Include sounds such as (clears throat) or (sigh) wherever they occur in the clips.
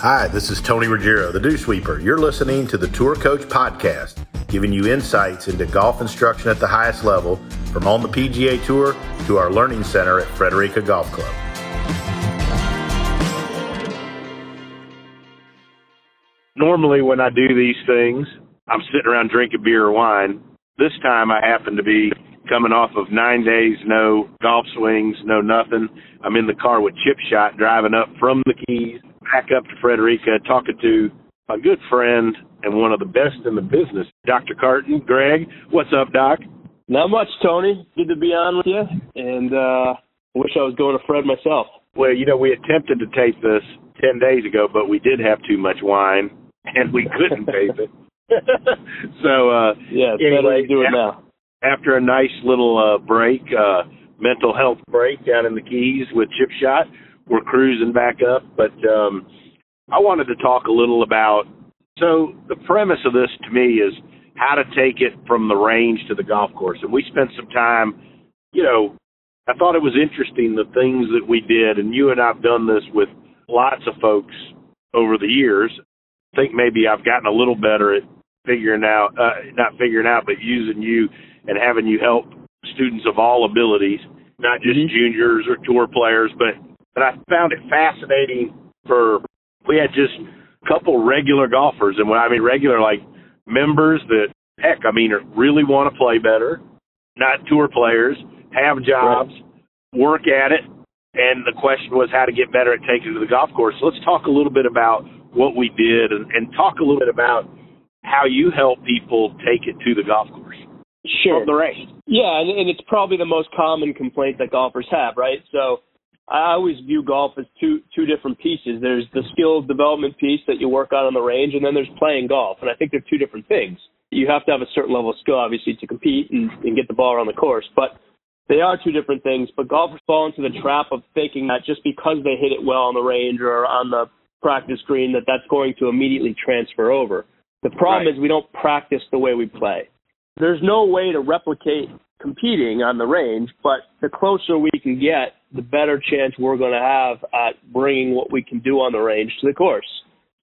Hi, this is Tony Ruggiero, the Dew Sweeper. You're listening to the Tour Coach Podcast, giving you insights into golf instruction at the highest level, from on the PGA Tour to our learning center at Frederica Golf Club. Normally, when I do these things, I'm sitting around drinking beer or wine. This time, I happen to be coming off of nine days, no golf swings, no nothing. I'm in the car with Chip Shot driving up from the Keys back up to Frederica, talking to my good friend and one of the best in the business, Dr. Cartin. Greg, what's up, Doc? Not much, Tony. Good to be on with you, and uh, wish I was going to Fred myself. Well, you know, we attempted to tape this 10 days ago, but we did have too much wine, and we couldn't tape it. (laughs) so, uh, yeah, anyway, better to do it now after a nice little uh, break, uh, mental health break down in the Keys with Chip Shot, we're cruising back up. But um, I wanted to talk a little about. So the premise of this to me is how to take it from the range to the golf course, and we spent some time. You know, I thought it was interesting the things that we did, and you and I've done this with lots of folks over the years. I think maybe I've gotten a little better at figuring out, uh, not figuring out, but using you and having you help students of all abilities, not just mm-hmm. juniors or tour players, but but I found it fascinating for we had just a couple regular golfers and when I mean regular like members that heck, I mean really want to play better, not tour players, have jobs, right. work at it, and the question was how to get better at taking it to the golf course. So let's talk a little bit about what we did and, and talk a little bit about how you help people take it to the golf course. Sure. the range. Yeah, and, and it's probably the most common complaint that golfers have, right? So I always view golf as two two different pieces. There's the skill development piece that you work on on the range, and then there's playing golf. And I think they're two different things. You have to have a certain level of skill, obviously, to compete and, and get the ball around the course. But they are two different things. But golfers fall into the trap of thinking that just because they hit it well on the range or on the practice green, that that's going to immediately transfer over. The problem right. is we don't practice the way we play there's no way to replicate competing on the range, but the closer we can get, the better chance we're going to have at bringing what we can do on the range to the course.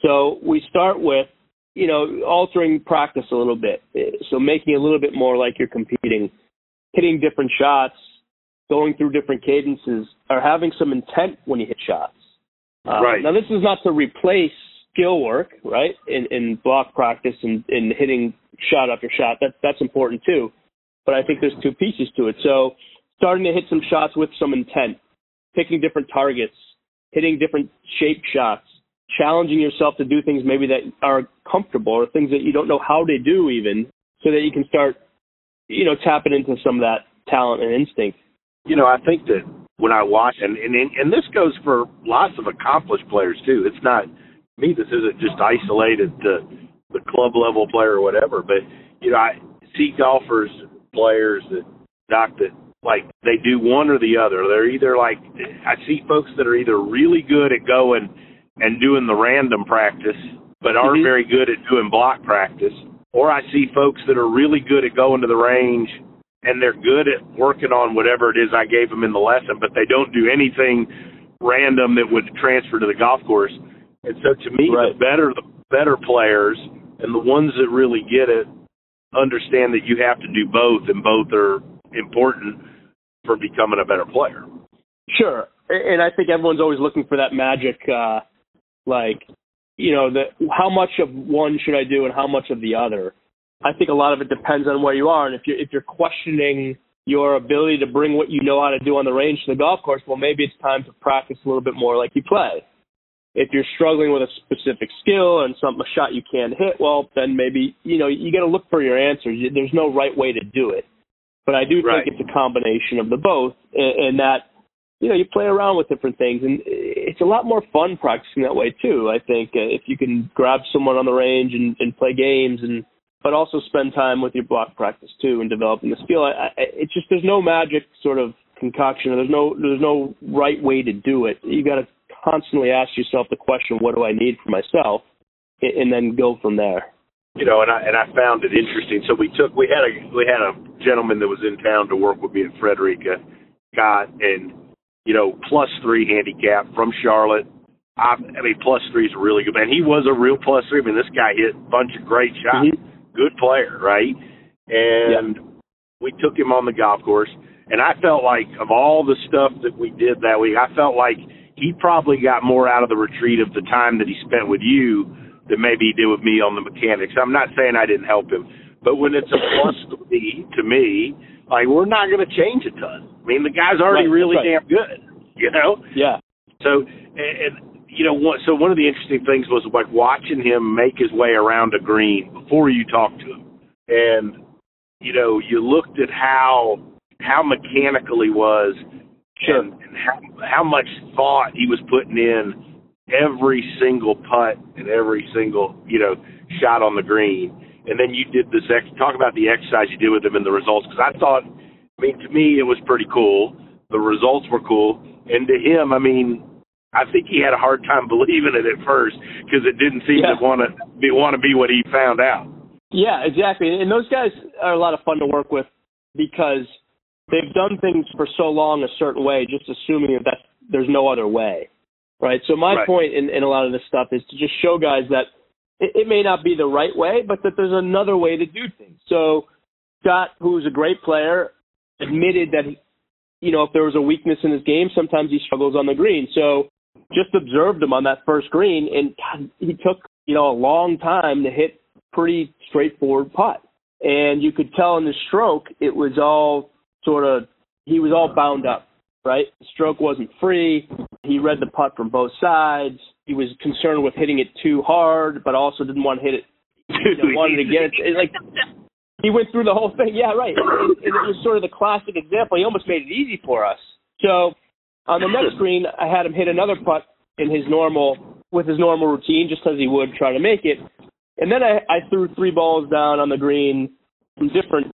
So we start with, you know, altering practice a little bit. So making it a little bit more like you're competing, hitting different shots, going through different cadences, or having some intent when you hit shots. Uh, right. Now, this is not to replace skill work, right, in, in block practice and in hitting shot after shot. That's that's important too. But I think there's two pieces to it. So starting to hit some shots with some intent, picking different targets, hitting different shape shots, challenging yourself to do things maybe that are comfortable or things that you don't know how to do even, so that you can start, you know, tapping into some of that talent and instinct. You know, I think that when I watch, and and and this goes for lots of accomplished players too. It's not me. This isn't just isolated to the club level player or whatever. But you know, I see golfers, players that doc that like they do one or the other. They're either like I see folks that are either really good at going and doing the random practice, but aren't mm-hmm. very good at doing block practice, or I see folks that are really good at going to the range and they're good at working on whatever it is I gave them in the lesson, but they don't do anything random that would transfer to the golf course. And so to me, right. the better the better players and the ones that really get it understand that you have to do both and both are important for becoming a better player. Sure. And I think everyone's always looking for that magic uh like you know, the how much of one should I do and how much of the other. I think a lot of it depends on where you are and if you're if you're questioning your ability to bring what you know how to do on the range to the golf course, well maybe it's time to practice a little bit more like you play if you're struggling with a specific skill and some a shot you can't hit, well, then maybe you know you got to look for your answers. There's no right way to do it, but I do right. think it's a combination of the both, and, and that you know you play around with different things, and it's a lot more fun practicing that way too. I think uh, if you can grab someone on the range and, and play games, and but also spend time with your block practice too and developing the skill. I, I, it's just there's no magic sort of concoction. There's no there's no right way to do it. You got to constantly ask yourself the question, what do I need for myself, and then go from there. You know, and I and I found it interesting. So we took we had a we had a gentleman that was in town to work with me at Frederica, Scott, and you know plus three handicap from Charlotte, I, I mean, plus three is really good, man. He was a real plus three. I mean, this guy hit a bunch of great shots. Mhm. Good player, right? And we took him on the golf course, and I felt like of all the stuff that we did that week, I felt like he probably got more out of the retreat of the time that he spent with you than maybe he did with me on the mechanics. I'm not saying I didn't help him, but when it's a plus three to me, like we're not going to change a ton. I mean, the guy's already Right, really right. damn good, (laughs) you know. Yeah. So, and, and you know, one, so one of the interesting things was like watching him make his way around a green before you talked to him, and you know, you looked at how how mechanical he was, Sure. and, and how how much thought he was putting in every single putt and every single you know shot on the green. And then you did this ex- talk about the exercise you did with him and the results because I thought, I mean, to me it was pretty cool. The results were cool, and to him, I mean, I think he had a hard time (laughs) believing it at first because it didn't seem Yeah. to want to be want to be what he found out. Yeah, exactly. And those guys are a lot of fun to work with because they've done things for so long a certain way, just assuming that that's, there's no other way, right? So my Right. point in, in a lot of this stuff is to just show guys that it, it may not be the right way, but that there's another way to do things. So Scott, who's a great player, admitted that he, you know if there was a weakness in his game, sometimes he struggles on the green. So just observed him on that first green, and God, he took you know a long time to hit pretty straightforward putt. And you could tell in the stroke, it was all sort of, he was all bound up, right? The stroke wasn't free. He read the putt from both sides. He was concerned with hitting it too hard, but also didn't want to hit it, you know, (laughs) wanted to get it. it like, he went through the whole thing. Yeah, right. And it was sort of the classic example. He almost made it easy for us. So on the next green, I had him hit another putt in his normal, with his normal routine, just as he would try to make it. And then I, I threw three balls down on the green from different,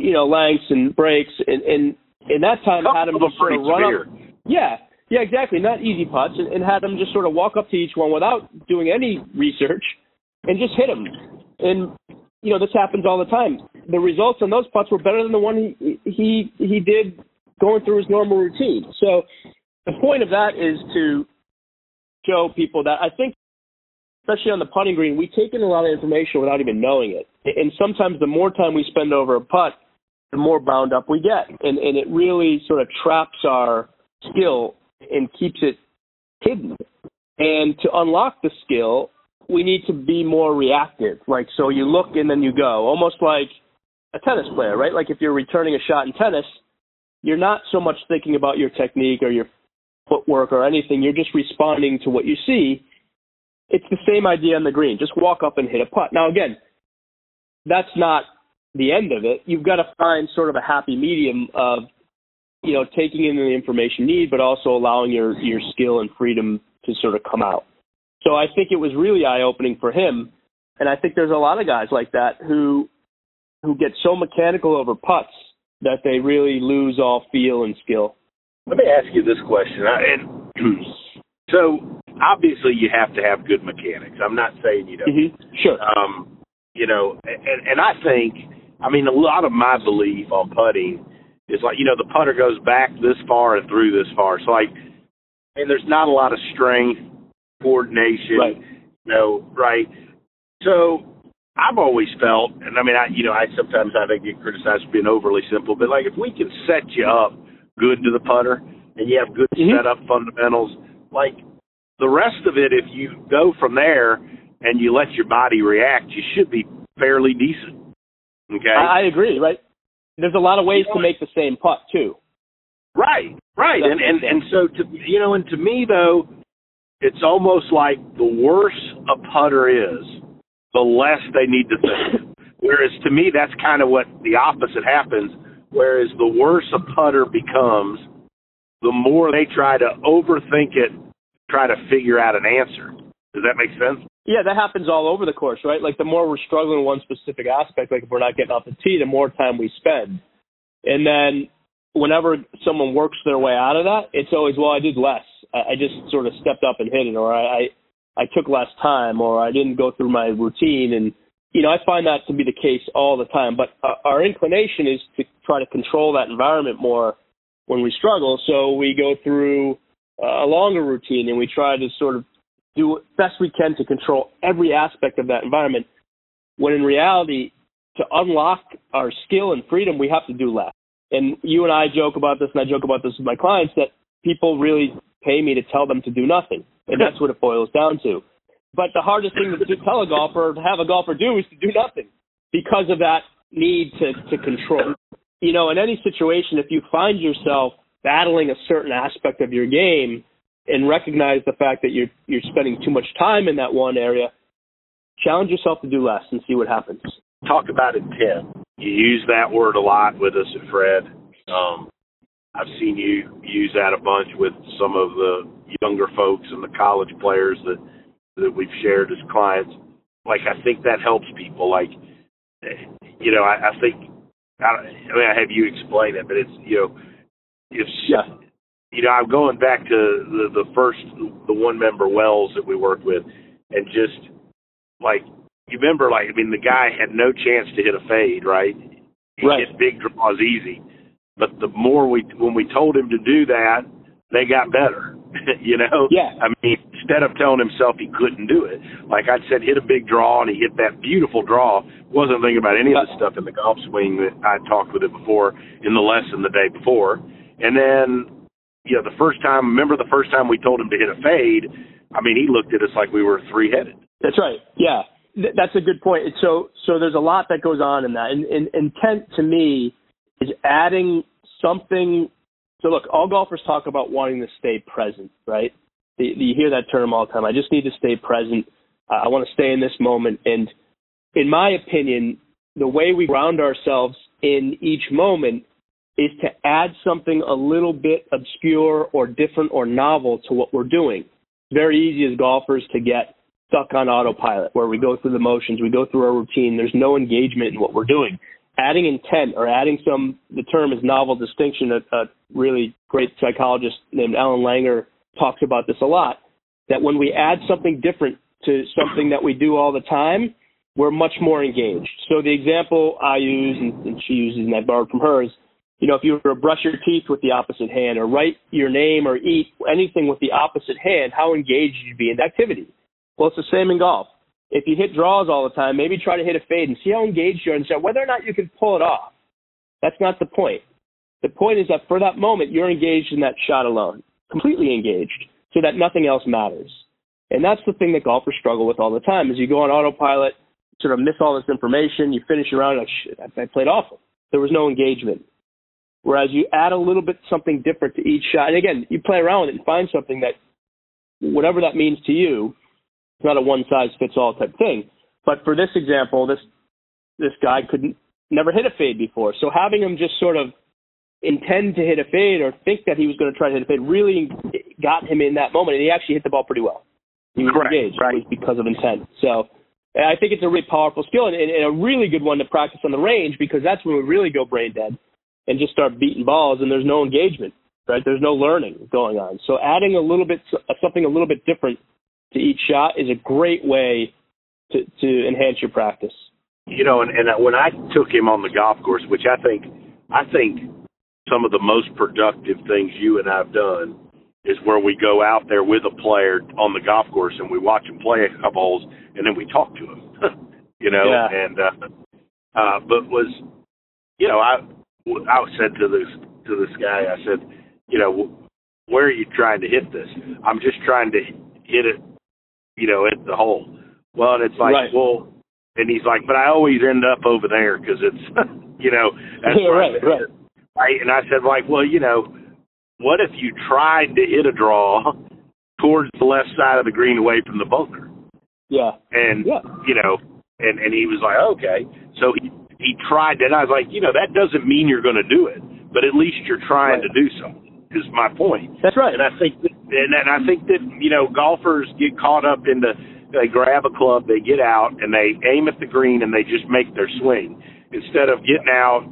you know, lengths and breaks. And, and, and that time had him just sort of run up. Yeah, yeah, exactly. Not easy putts, and, and had him just sort of walk up to each one without doing any research and just hit them. And you know, this happens all the time. The results on those putts were better than the one he he he did going through his normal routine. So the point of that is to show people that I think, especially on the putting green, we take in a lot of information without even knowing it. And sometimes the more time we spend over a putt, the more bound up we get, and and it really sort of traps our skill and keeps it hidden. And to unlock the skill, we need to be more reactive. Like so, you look and then you go, almost like a tennis player, right? Like if you're returning a shot in tennis, you're not so much thinking about your technique or your footwork or anything. You're just responding to what you see. It's the same idea on the green. Just walk up and hit a putt. Now again, that's not the end of it. You've got to find sort of a happy medium of, you know, taking in the information you need, but also allowing your your skill and freedom to sort of come out. So I think it was really eye opening for him, and I think there's a lot of guys like that who who get so mechanical over putts that they really lose all feel and skill. Let me ask you this question. I, and (clears throat) so obviously you have to have good mechanics. I'm not saying you don't. Mm-hmm. Sure. Um, you know, and, and I think, I mean, a lot of my belief on putting is like, you know, the putter goes back this far and through this far. So like, and there's not a lot of strength, coordination, Right. you know, right? So I've always felt, and I mean, I, you know, I sometimes I think get criticized for being overly simple, but like if we can set you up good to the putter and you have good Mhm. setup fundamentals, like the rest of it, if you go from there and you let your body react, you should be fairly decent. Okay. I, I agree. Right. There's a lot of ways to make the same putt too. Right, right, and and and so to you know, and to me though, it's almost like the worse a putter is, the less they need to think. (laughs) Whereas to me, that's kind of what the opposite happens. Whereas the worse a putter becomes, the more they try to overthink it, try to figure out an answer. Does that make sense? Yeah, that happens all over the course, right? Like the more we're struggling in one specific aspect, like if we're not getting off the tee, the more time we spend. And then whenever someone works their way out of that, it's always, well, I did less. I, I just sort of stepped up and hit it, or I, I I took less time, or I didn't go through my routine. And you know, I find that to be the case all the time. But uh, our inclination is to try to control that environment more when we struggle. So we go through uh, a longer routine and we try to sort of do best we can to control every aspect of that environment. When in reality, to unlock our skill and freedom, we have to do less. And you and I joke about this, and I joke about this with my clients that people really pay me to tell them to do nothing, and that's what it boils down to. But the hardest thing to tell a golfer, to have a golfer do, is to do nothing because of that need to to control. You know, in any situation, if you find yourself battling a certain aspect of your game and recognize the fact that you're you're spending too much time in that one area, challenge yourself to do less and see what happens. Talk about intent. You use that word a lot with us at Fred. Um, I've seen you use that a bunch with some of the younger folks and the college players that that we've shared as clients. Like I think that helps people. Like you know, I, I think I, I mean I have you explain it, but it's you know, if yeah. You know, I'm going back to the the first the one member Wells that we worked with, and just like you remember, like I mean, the guy had no chance to hit a fade, right? He right. hit big draws easy, but the more we when we told him to do that, they got better. (laughs) you know? Yeah. I mean, instead of telling himself he couldn't do it, like I said, hit a big draw and he hit that beautiful draw. Wasn't thinking about any of the stuff in the golf swing that I talked with him before in the lesson the day before. And then, you know, the first time, remember the first time we told him to hit a fade? I mean, he looked at us like we were three headed. That's right. Yeah that's a good point. So, so there's a lot that goes on in that. And, and intent to me is adding something. So, look, all golfers talk about wanting to stay present, right? You hear that term all the time. I just need to stay present. I want to stay in this moment. And in my opinion, the way we ground ourselves in each moment is to add something a little bit obscure or different or novel to what we're doing. Very easy as golfers to get stuck on autopilot where we go through the motions, we go through our routine, there's no engagement in what we're doing. Adding intent or adding some, the term is novel distinction. A, a really great psychologist named Ellen Langer talks about this a lot. That when we add something different to something that we do all the time, we're much more engaged. So the example I use, and, and she uses, and I borrowed from hers, you know, if you were to brush your teeth with the opposite hand or write your name or eat anything with the opposite hand, how engaged you'd be in the activity. Well, it's the same in golf. If you hit draws all the time, maybe try to hit a fade and see how engaged you are and see whether or not you can pull it off. That's not the point. The point is that for that moment, you're engaged in that shot alone, completely engaged, so that nothing else matters. And that's the thing that golfers struggle with all the time is you go on autopilot, sort of miss all this information, you finish your round like, shit, I played awful. There was no engagement. Whereas you add a little bit something different to each shot. And again, you play around with it and find something that, whatever that means to you, it's not a one size fits all type thing. But for this example, this this guy couldn't never hit a fade before. So having him just sort of intend to hit a fade or think that he was going to try to hit a fade really got him in that moment, and he actually hit the ball pretty well. He was Correct, engaged. right. It was because of intent. So I think it's a really powerful skill and, and a really good one to practice on the range because that's when we really go brain dead and just start beating balls and there's no engagement, right? There's no learning going on. So adding a little bit something a little bit different to each shot is a great way to, to enhance your practice. You know, and, and when I took him on the golf course, which I think, I think some of the most productive things you and I've done is where we go out there with a player on the golf course and we watch him play a couple holes and then we talk to him. (laughs) you know, yeah. and uh, uh, but was, you know, I I said to this to this guy, I said, you know, where are you trying to hit this? I'm just trying to hit it you know, at the hole. Well, and it's like, right. well, and he's like, but I always end up over there because it's, (laughs) you know, that's yeah, right, right. right. And I said, like, well, you know, what if you tried to hit a draw towards the left side of the green away from the bunker? Yeah. And yeah. you know, and and he was like, okay. So he he tried that. I was like, you know, that doesn't mean you're going to do it, but at least you're trying right. to do something. Is my point. That's right. And I think that and, and I think that you know golfers get caught up in the they grab a club, they get out, and they aim at the green, and they just make their swing instead of getting out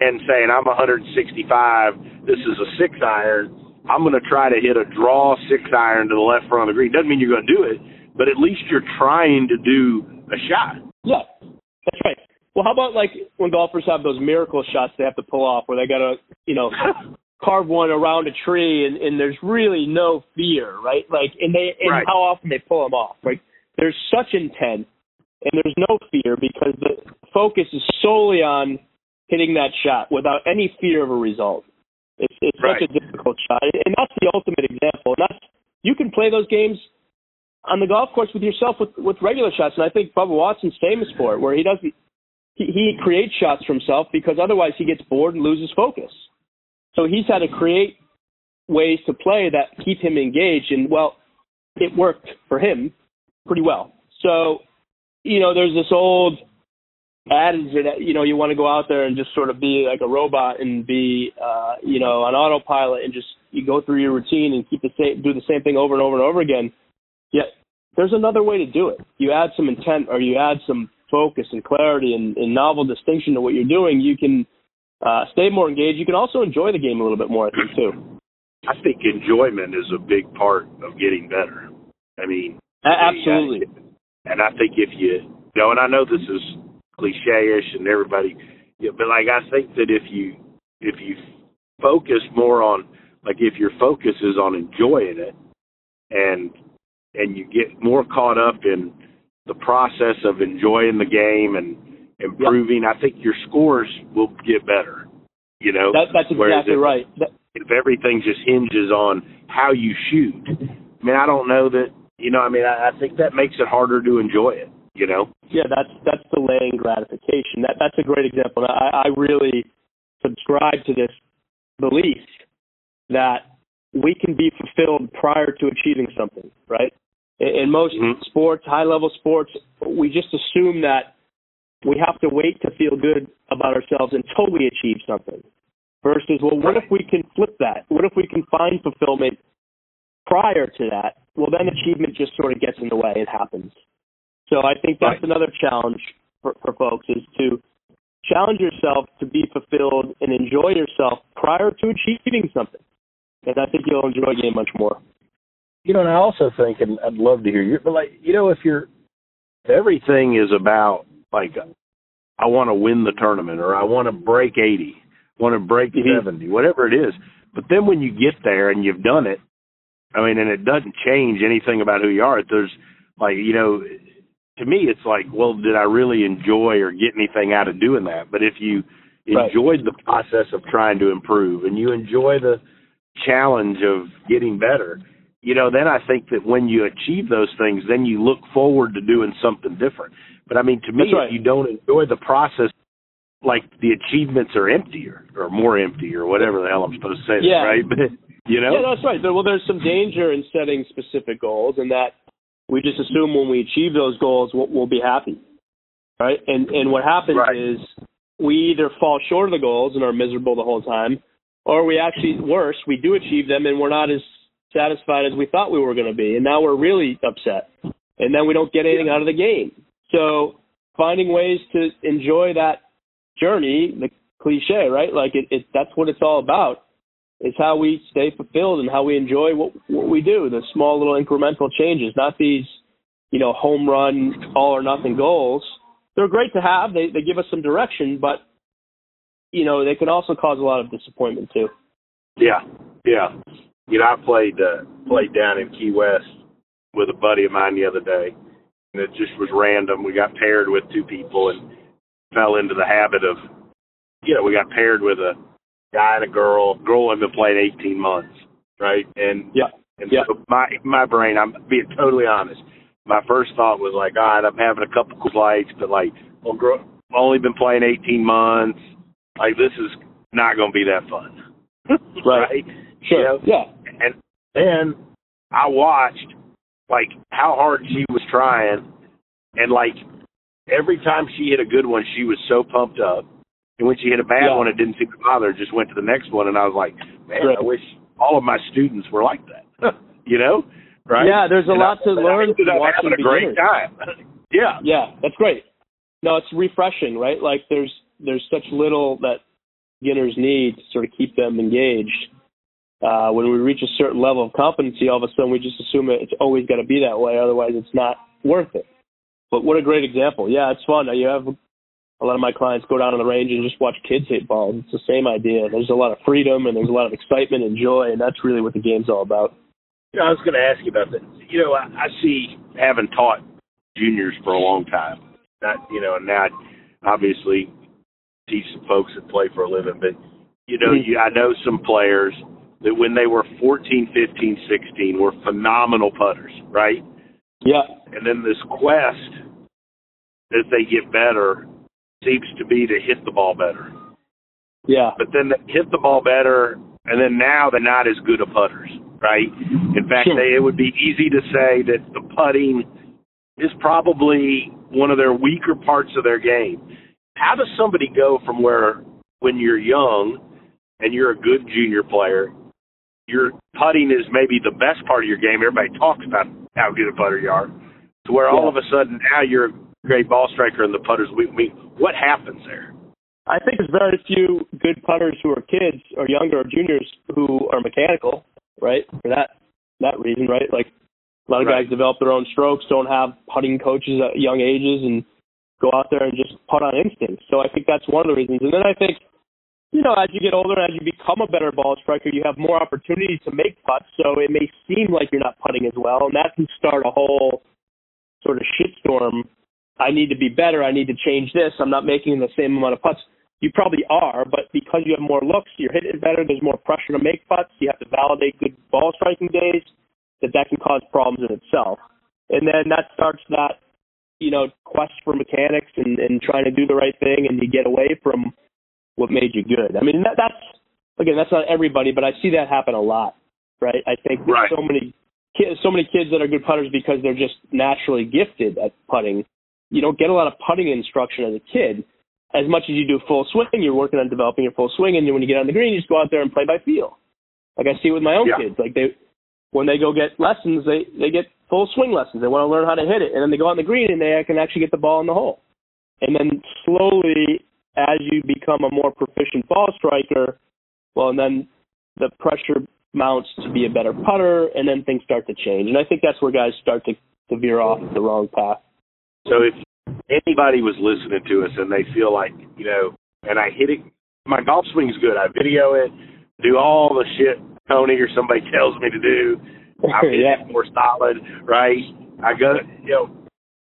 and saying, "I'm 165. This is a six iron. I'm going to try to hit a draw six iron to the left front of the green." Doesn't mean you're going to do it, but at least you're trying to do a shot. Yeah, that's right. Well, how about like when golfers have those miracle shots they have to pull off, where they got to, you know, (laughs) carve one around a tree and, and there's really no fear, right? Like, and they, and Right. how often they pull them off, right? There's such intent and there's no fear because the focus is solely on hitting that shot without any fear of a result. It's, it's Right. such a difficult shot. And that's the ultimate example. And that's, you can play those games on the golf course with yourself with, with regular shots. And I think Bubba Watson's famous for it, where he does, he, he creates shots for himself because otherwise he gets bored and loses focus. So he's had to create ways to play that keep him engaged. And well, it worked for him pretty well. So, you know, there's this old adage that, you know, you want to go out there and just sort of be like a robot and be, uh, you know, on autopilot and just you go through your routine and keep the same, do the same thing over and over and over again. Yet there's another way to do it. You add some intent or you add some focus and clarity and, and novel distinction to what you're doing. You can uh, stay more engaged. You can also enjoy the game a little bit more, I think, too. I think enjoyment is a big part of getting better. I mean, absolutely. And I think if you, you know, and I know this is cliche-ish and everybody, yeah, but like I think that if you if you focus more on like if your focus is on enjoying it and and you get more caught up in the process of enjoying the game and improving, I think your scores will get better. You know, That, that's exactly if- right. That, if everything just hinges on how you shoot, I mean, I don't know that, you know, I mean, I, I think that makes it harder to enjoy it, you know? yeah, that's that's delaying gratification. That that's a great example. I, I really subscribe to this belief that we can be fulfilled prior to achieving something, right? In, most Mhm. sports, high level sports, we just assume that we have to wait to feel good about ourselves until we achieve something. Versus, well, what if we can flip that? What if we can find fulfillment prior to that? Well, then achievement just sort of gets in the way. It happens. So I think that's Right. another challenge for, for folks is to challenge yourself to be fulfilled and enjoy yourself prior to achieving something. And I think you'll enjoy the game much more. You know, and I also think, and I'd love to hear you, but like, you know, if you're, if everything is about, like, I want to win the tournament or I want to break 80, want to break Mhm. 70, whatever it is. But then when you get there and you've done it, I mean, and it doesn't change anything about who you are. There's like, you know, to me, it's like, well, did I really enjoy or get anything out of doing that? But if you Right. enjoyed the process of trying to improve and you enjoy the challenge of getting better, you know, then I think that when you achieve those things, then you look forward to doing something different. But I mean, to me, right. if you don't enjoy the process, like the achievements are emptier or more empty or whatever the hell I'm supposed to say, Yeah. right? (laughs) But you know, Yeah, that's right. Well, there's some danger in setting specific goals, and that we just assume when we achieve those goals, we'll, we'll be happy, right? And and what happens Right. is we either fall short of the goals and are miserable the whole time, or we actually worse, we do achieve them and we're not as satisfied as we thought we were going to be, and now we're really upset, and then we don't get anything out of the game. So finding ways to enjoy that journey, the cliche, right? Like it, it that's what it's all about is how we stay fulfilled and how we enjoy what what we do. The small little incremental changes, not these, you know, home run all or nothing goals. They're great to have. They they give us some direction, but you know, they can also cause a lot of disappointment too. Yeah, yeah. You know, I played uh, played down in Key West with a buddy of mine the other day, and it just was random. We got paired with two people and fell into the habit of, you know, we got paired with a guy and a girl. Girl had been playing 18 months, right? And Yeah. and Yeah. so my my brain, I'm being totally honest. My first thought was like, all right, I'm having a couple Coors Lights, but like, well, girl, only been playing 18 months. Like, this is not going to be that fun, (laughs) Right. Sure. You know? Yeah. And then I watched like how hard she was trying, and like every time she hit a good one, she was so pumped up, and when she hit a bad Yeah. one, it didn't seem to bother. her, Just went to the next one, and I was like, man, Right. I wish all of my students were like that. (laughs) you know, right? Yeah, there's a And lot I, to learn from watching a great time. (laughs) yeah, Yeah, that's great. No, it's refreshing, right? Like there's there's such little that beginners need to sort of keep them engaged. Uh, when we reach a certain level of competency, all of a sudden we just assume it's always got to be that way. Otherwise, it's not worth it. But what a great example! Yeah, it's fun. You have a lot of my clients go down on the range and just watch kids hit balls. It's the same idea. There's a lot of freedom and there's a lot of excitement and joy, and that's really what the game's all about. You know, I was going to ask you about that. You know, I, I see having taught juniors for a long time. Not, you know, and now I obviously teach some folks that play for a living, but you know, you, I know some players that when they were 14, 15, 16 were phenomenal putters, right? Yeah. And then this quest as they get better seems to be to hit the ball better. Yeah. But then they hit the ball better, and then now they're not as good of putters, right? In fact, Sure. they, it would be easy to say that the putting is probably one of their weaker parts of their game. How does somebody go from where, when you're young and you're a good junior player, your putting is maybe the best part of your game. Everybody talks about how good a putter you are. To where all Yeah. of a sudden now you're a great ball striker and the putter's weak. I mean, what happens there? I think there's very few good putters who are kids or younger or juniors who are mechanical, right? For that that reason, right? Like a lot of Right. guys develop their own strokes, don't have putting coaches at young ages, and go out there and just putt on instinct. So I think that's one of the reasons. And then I think, you know, as you get older, and as you become a better ball striker, you have more opportunities to make putts. So it may seem like you're not putting as well, and that can start a whole sort of shitstorm. I need to be better. I need to change this. I'm not making the same amount of putts. You probably are, but because you have more looks, you're hitting better. There's more pressure to make putts. You have to validate good ball striking days. That that can cause problems in itself, and then that starts that you know quest for mechanics and, and trying to do the right thing, and you get away from what made you good. I mean, that, that's again, that's not everybody, but I see that happen a lot, right? I think Right. so many kids, so many kids that are good putters because they're just naturally gifted at putting. You don't get a lot of putting instruction as a kid. As much as you do full swing, you're working on developing your full swing, and then when you get on the green, you just go out there and play by feel. Like I see with my own Yeah. kids, like they when they go get lessons, they they get full swing lessons. They want to learn how to hit it, and then they go on the green and they can actually get the ball in the hole. And then slowly, as you become a more proficient ball striker, well, and then the pressure mounts to be a better putter, and then things start to change. And I think that's where guys start to, to veer off the wrong path. So if anybody was listening to us and they feel like, you know, and I hit it, my golf swing's good. I video it, do all the shit Tony or somebody tells me to do. I (laughs) hit Yeah. it more solid, right? I go, you know,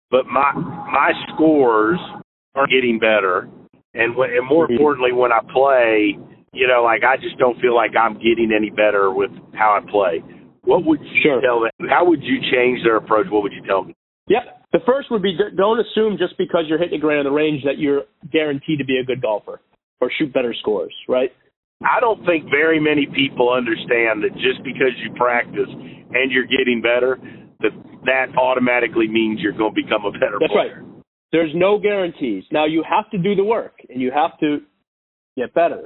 but my my scores are getting better, and when, and more Mhm. importantly, when I play, you know, like I just don't feel like I'm getting any better with how I play. What would you Sure. tell them? How would you change their approach? What would you tell them? Yeah. The first would be don't assume just because you're hitting a grand on the range that you're guaranteed to be a good golfer or shoot better scores, right? I don't think very many people understand that just because you practice and you're getting better, that that automatically means you're going to become a better That's player. right. There's no guarantees. Now you have to do the work and you have to get better,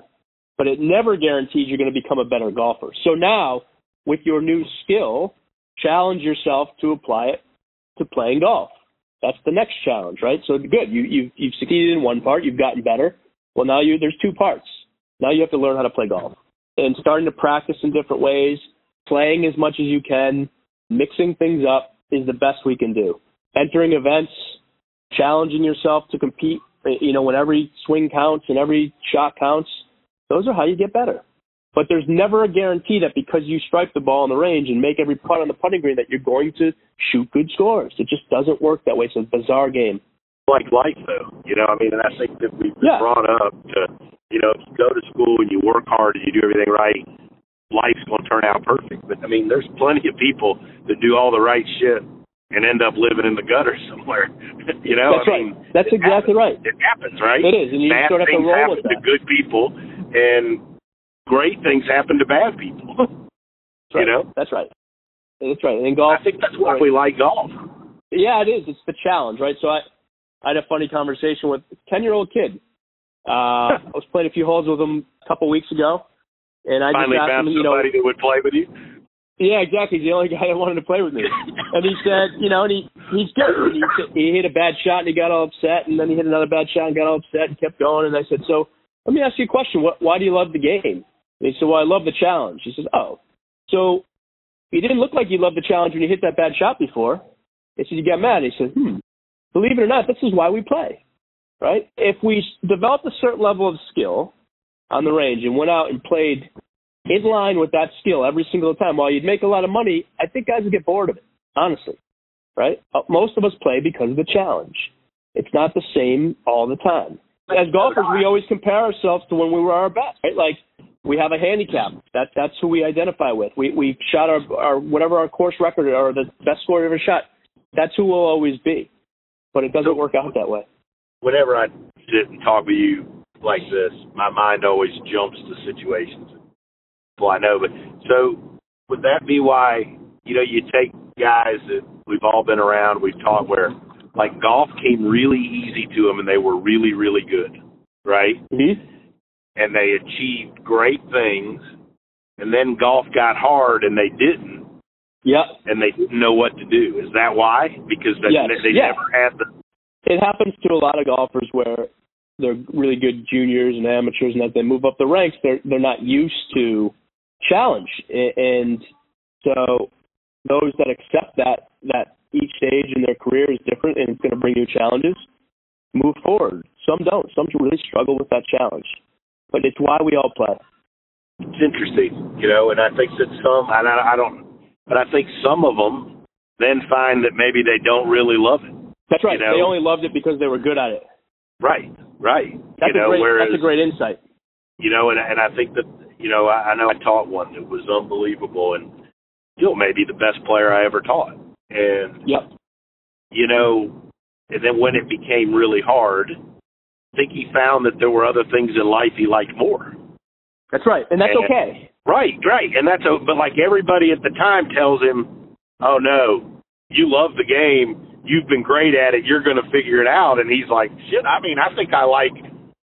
but it never guarantees you're going to become a better golfer. So now, with your new skill, challenge yourself to apply it to playing golf. That's the next challenge, right? So good, you you you've succeeded in one part, you've gotten better. Well, now you there's two parts. Now you have to learn how to play golf and starting to practice in different ways, playing as much as you can, mixing things up is the best we can do. Entering events, challenging yourself to compete, eh, you know, when every swing counts and every shot counts, those are how you get better. But there's never a guarantee that because you strike the ball on the range and make every putt on the putting green that you're going to shoot good scores. It just doesn't work that way. It's a bizarre game. Like life, though, you know. I mean, and I think that we've been Yeah. brought up to, you know, if you go to school and you work hard and you do everything right, life's going to turn out perfect. But I mean, there's plenty of people that do all the right shit and end up living in the gutter (laughs) somewhere. you know, That's I right. mean, That's exactly happens. right. It happens, right? It is, and you bad sort of have to roll happen with to good people, and great things happen to bad people. (laughs) That's right. You know, That's right. That's right. And golf, I think that's why we like golf. Yeah, it is. It's the challenge, right? So I, I had a funny conversation with a ten-year-old kid. Uh, (laughs) I was playing a few holes with him a couple weeks ago, and I Finally just asked found him, you know, somebody that would play with you. Yeah, exactly. He's the only guy that wanted to play with me. And he said, you know, and he he's good. He, he hit a bad shot and he got all upset, and then he hit another bad shot and got all upset and kept going. And I said, so let me ask you a question. What, why do you love the game? And he said, well, I love the challenge. He says, oh, so you didn't look like you loved the challenge when you hit that bad shot before. He said, you got mad. He said, hmm, believe it or not, this is why we play. right? If we developed a certain level of skill on the range and went out and played in line with that skill every single time, while you'd make a lot of money, I think guys would get bored of it, honestly, right? Uh, most of us play because of the challenge. It's not the same all the time. As golfers, we always compare ourselves to when we were our best, right? Like we have a handicap. That that's who we identify with. We we shot our, our whatever our course record or the best score we ever shot. That's who we'll always be. But it doesn't work out that way. Whenever I sit and talk with you like this, my mind always jumps to situations. Well, I know, but so would that be why you know you take guys that we've all been around, we've taught where like golf came really easy to them and they were really really good, right? Mm-hmm and they achieved great things, and then golf got hard and they didn't. Yeah. And they didn't know what to do. Is that why? Because they, yes. they yes. never had the. It happens to a lot of golfers where they're really good juniors and amateurs, and as they move up the ranks, they're they're not used to challenge, and so those that accept that that each stage in their career is different and it's going to bring new challenges, move forward. Some don't. Some really struggle with that challenge but it's why we all play. It's interesting, you know, and I think that some, and I, I don't, but I think some of them then find that maybe they don't really love it. That's right. You know? They only loved it because they were good at it. Right, right. That's you know, great. whereas, that's a great insight. You know, and and I think that you know, I, I know I taught one that was unbelievable, and still maybe the best player I ever taught. And yep. You know, and then when it became really hard, I think he found that there were other things in life he liked more. That's right, and that's and, okay. Right, right, and that's a, but like everybody at the time tells him, "Oh no, you love the game, you've been great at it, you're going to figure it out." And he's like, "Shit, I mean, I think I like,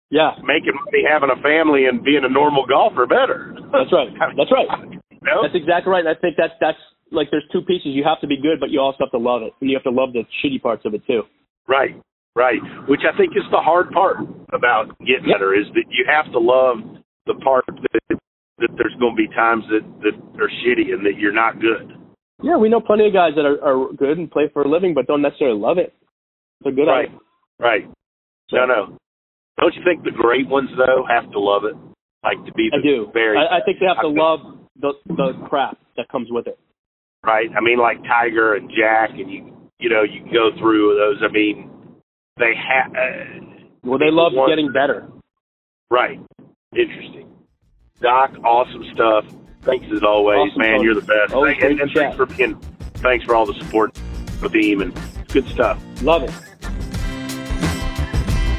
yeah, making money, having a family, and being a normal golfer better." That's right. That's right. (laughs) you know? That's exactly right. And I think that's that's like there's two pieces. You have to be good, but you also have to love it, and you have to love the shitty parts of it too. Right. Right, which I think is the hard part about getting yep. better is that you have to love the part that that there's going to be times that that are shitty and that you're not good. Yeah, we know plenty of guys that are, are good and play for a living, but don't necessarily love it. They're good right. at it. Right. No, no. Don't you think the great ones though have to love it? Like to be the I do. very. I, I think they have to love the the crap that comes with it. Right. I mean, like Tiger and Jack, and you you know you go through those. I mean, they have. Uh, well, they love getting better. Right. Interesting. Doc, awesome stuff. Thanks as always, awesome, man. You're the best. Always and, and thanks for being. Thanks for all the support for the team and good stuff. Love it.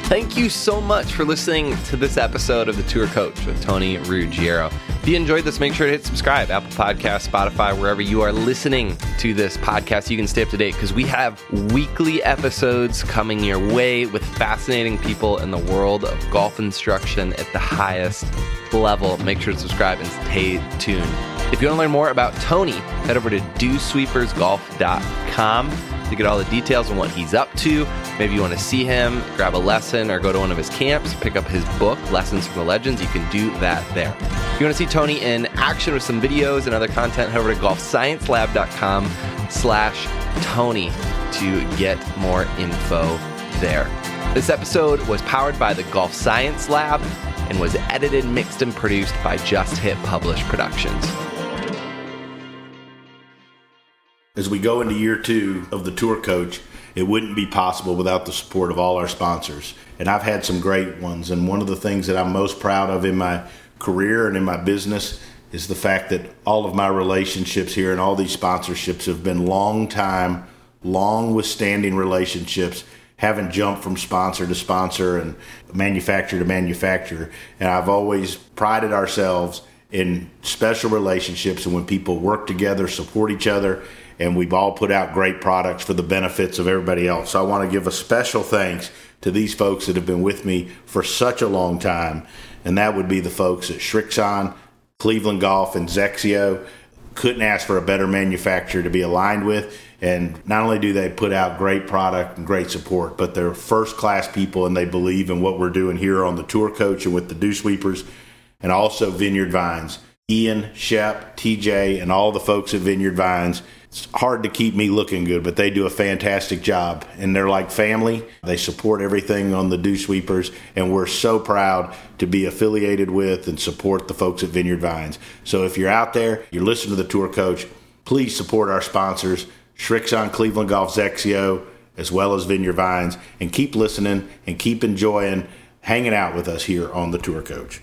Thank you so much for listening to this episode of The Tour Coach with Tony Ruggiero. If you enjoyed this, make sure to hit subscribe, Apple Podcast, Spotify, wherever you are listening to this podcast. You can stay up to date because we have weekly episodes coming your way with fascinating people in the world of golf instruction at the highest level. Make sure to subscribe and stay tuned. If you want to learn more about Tony, head over to dewsweepersgolf.com to get all the details on what he's up to. Maybe you want to see him, grab a lesson, or go to one of his camps, pick up his book, Lessons from the Legends. You can do that there. If you want to see Tony in action with some videos and other content, head over to golfsciencelab.com slash Tony to get more info there. This episode was powered by the Golf Science Lab and was edited, mixed, and produced by Just Hit Publish Productions. As we go into year two of the tour coach, it wouldn't be possible without the support of all our sponsors. And I've had some great ones. And one of the things that I'm most proud of in my career and in my business is the fact that all of my relationships here and all these sponsorships have been long time, long withstanding relationships, haven't jumped from sponsor to sponsor and manufacturer to manufacturer. And I've always prided ourselves in special relationships and when people work together, support each other, and we've all put out great products for the benefits of everybody else. So I want to give a special thanks to these folks that have been with me for such a long time, and that would be the folks at Srixon, Cleveland Golf, and XXIO. Couldn't ask for a better manufacturer to be aligned with. And not only do they put out great product and great support, but they're first class people and they believe in what we're doing here on the Tour Coach and with the Dew Sweepers, and also Vineyard Vines. Ian, Shep, TJ, and all the folks at Vineyard Vines It's hard to keep me looking good, but they do a fantastic job. And they're like family. They support everything on the Dew Sweepers, and we're so proud to be affiliated with and support the folks at Vineyard Vines. So if you're out there, you're listening to the tour coach, please support our sponsors, Srixon Cleveland Golf XXIO, as well as Vineyard Vines, and keep listening and keep enjoying hanging out with us here on the Tour Coach.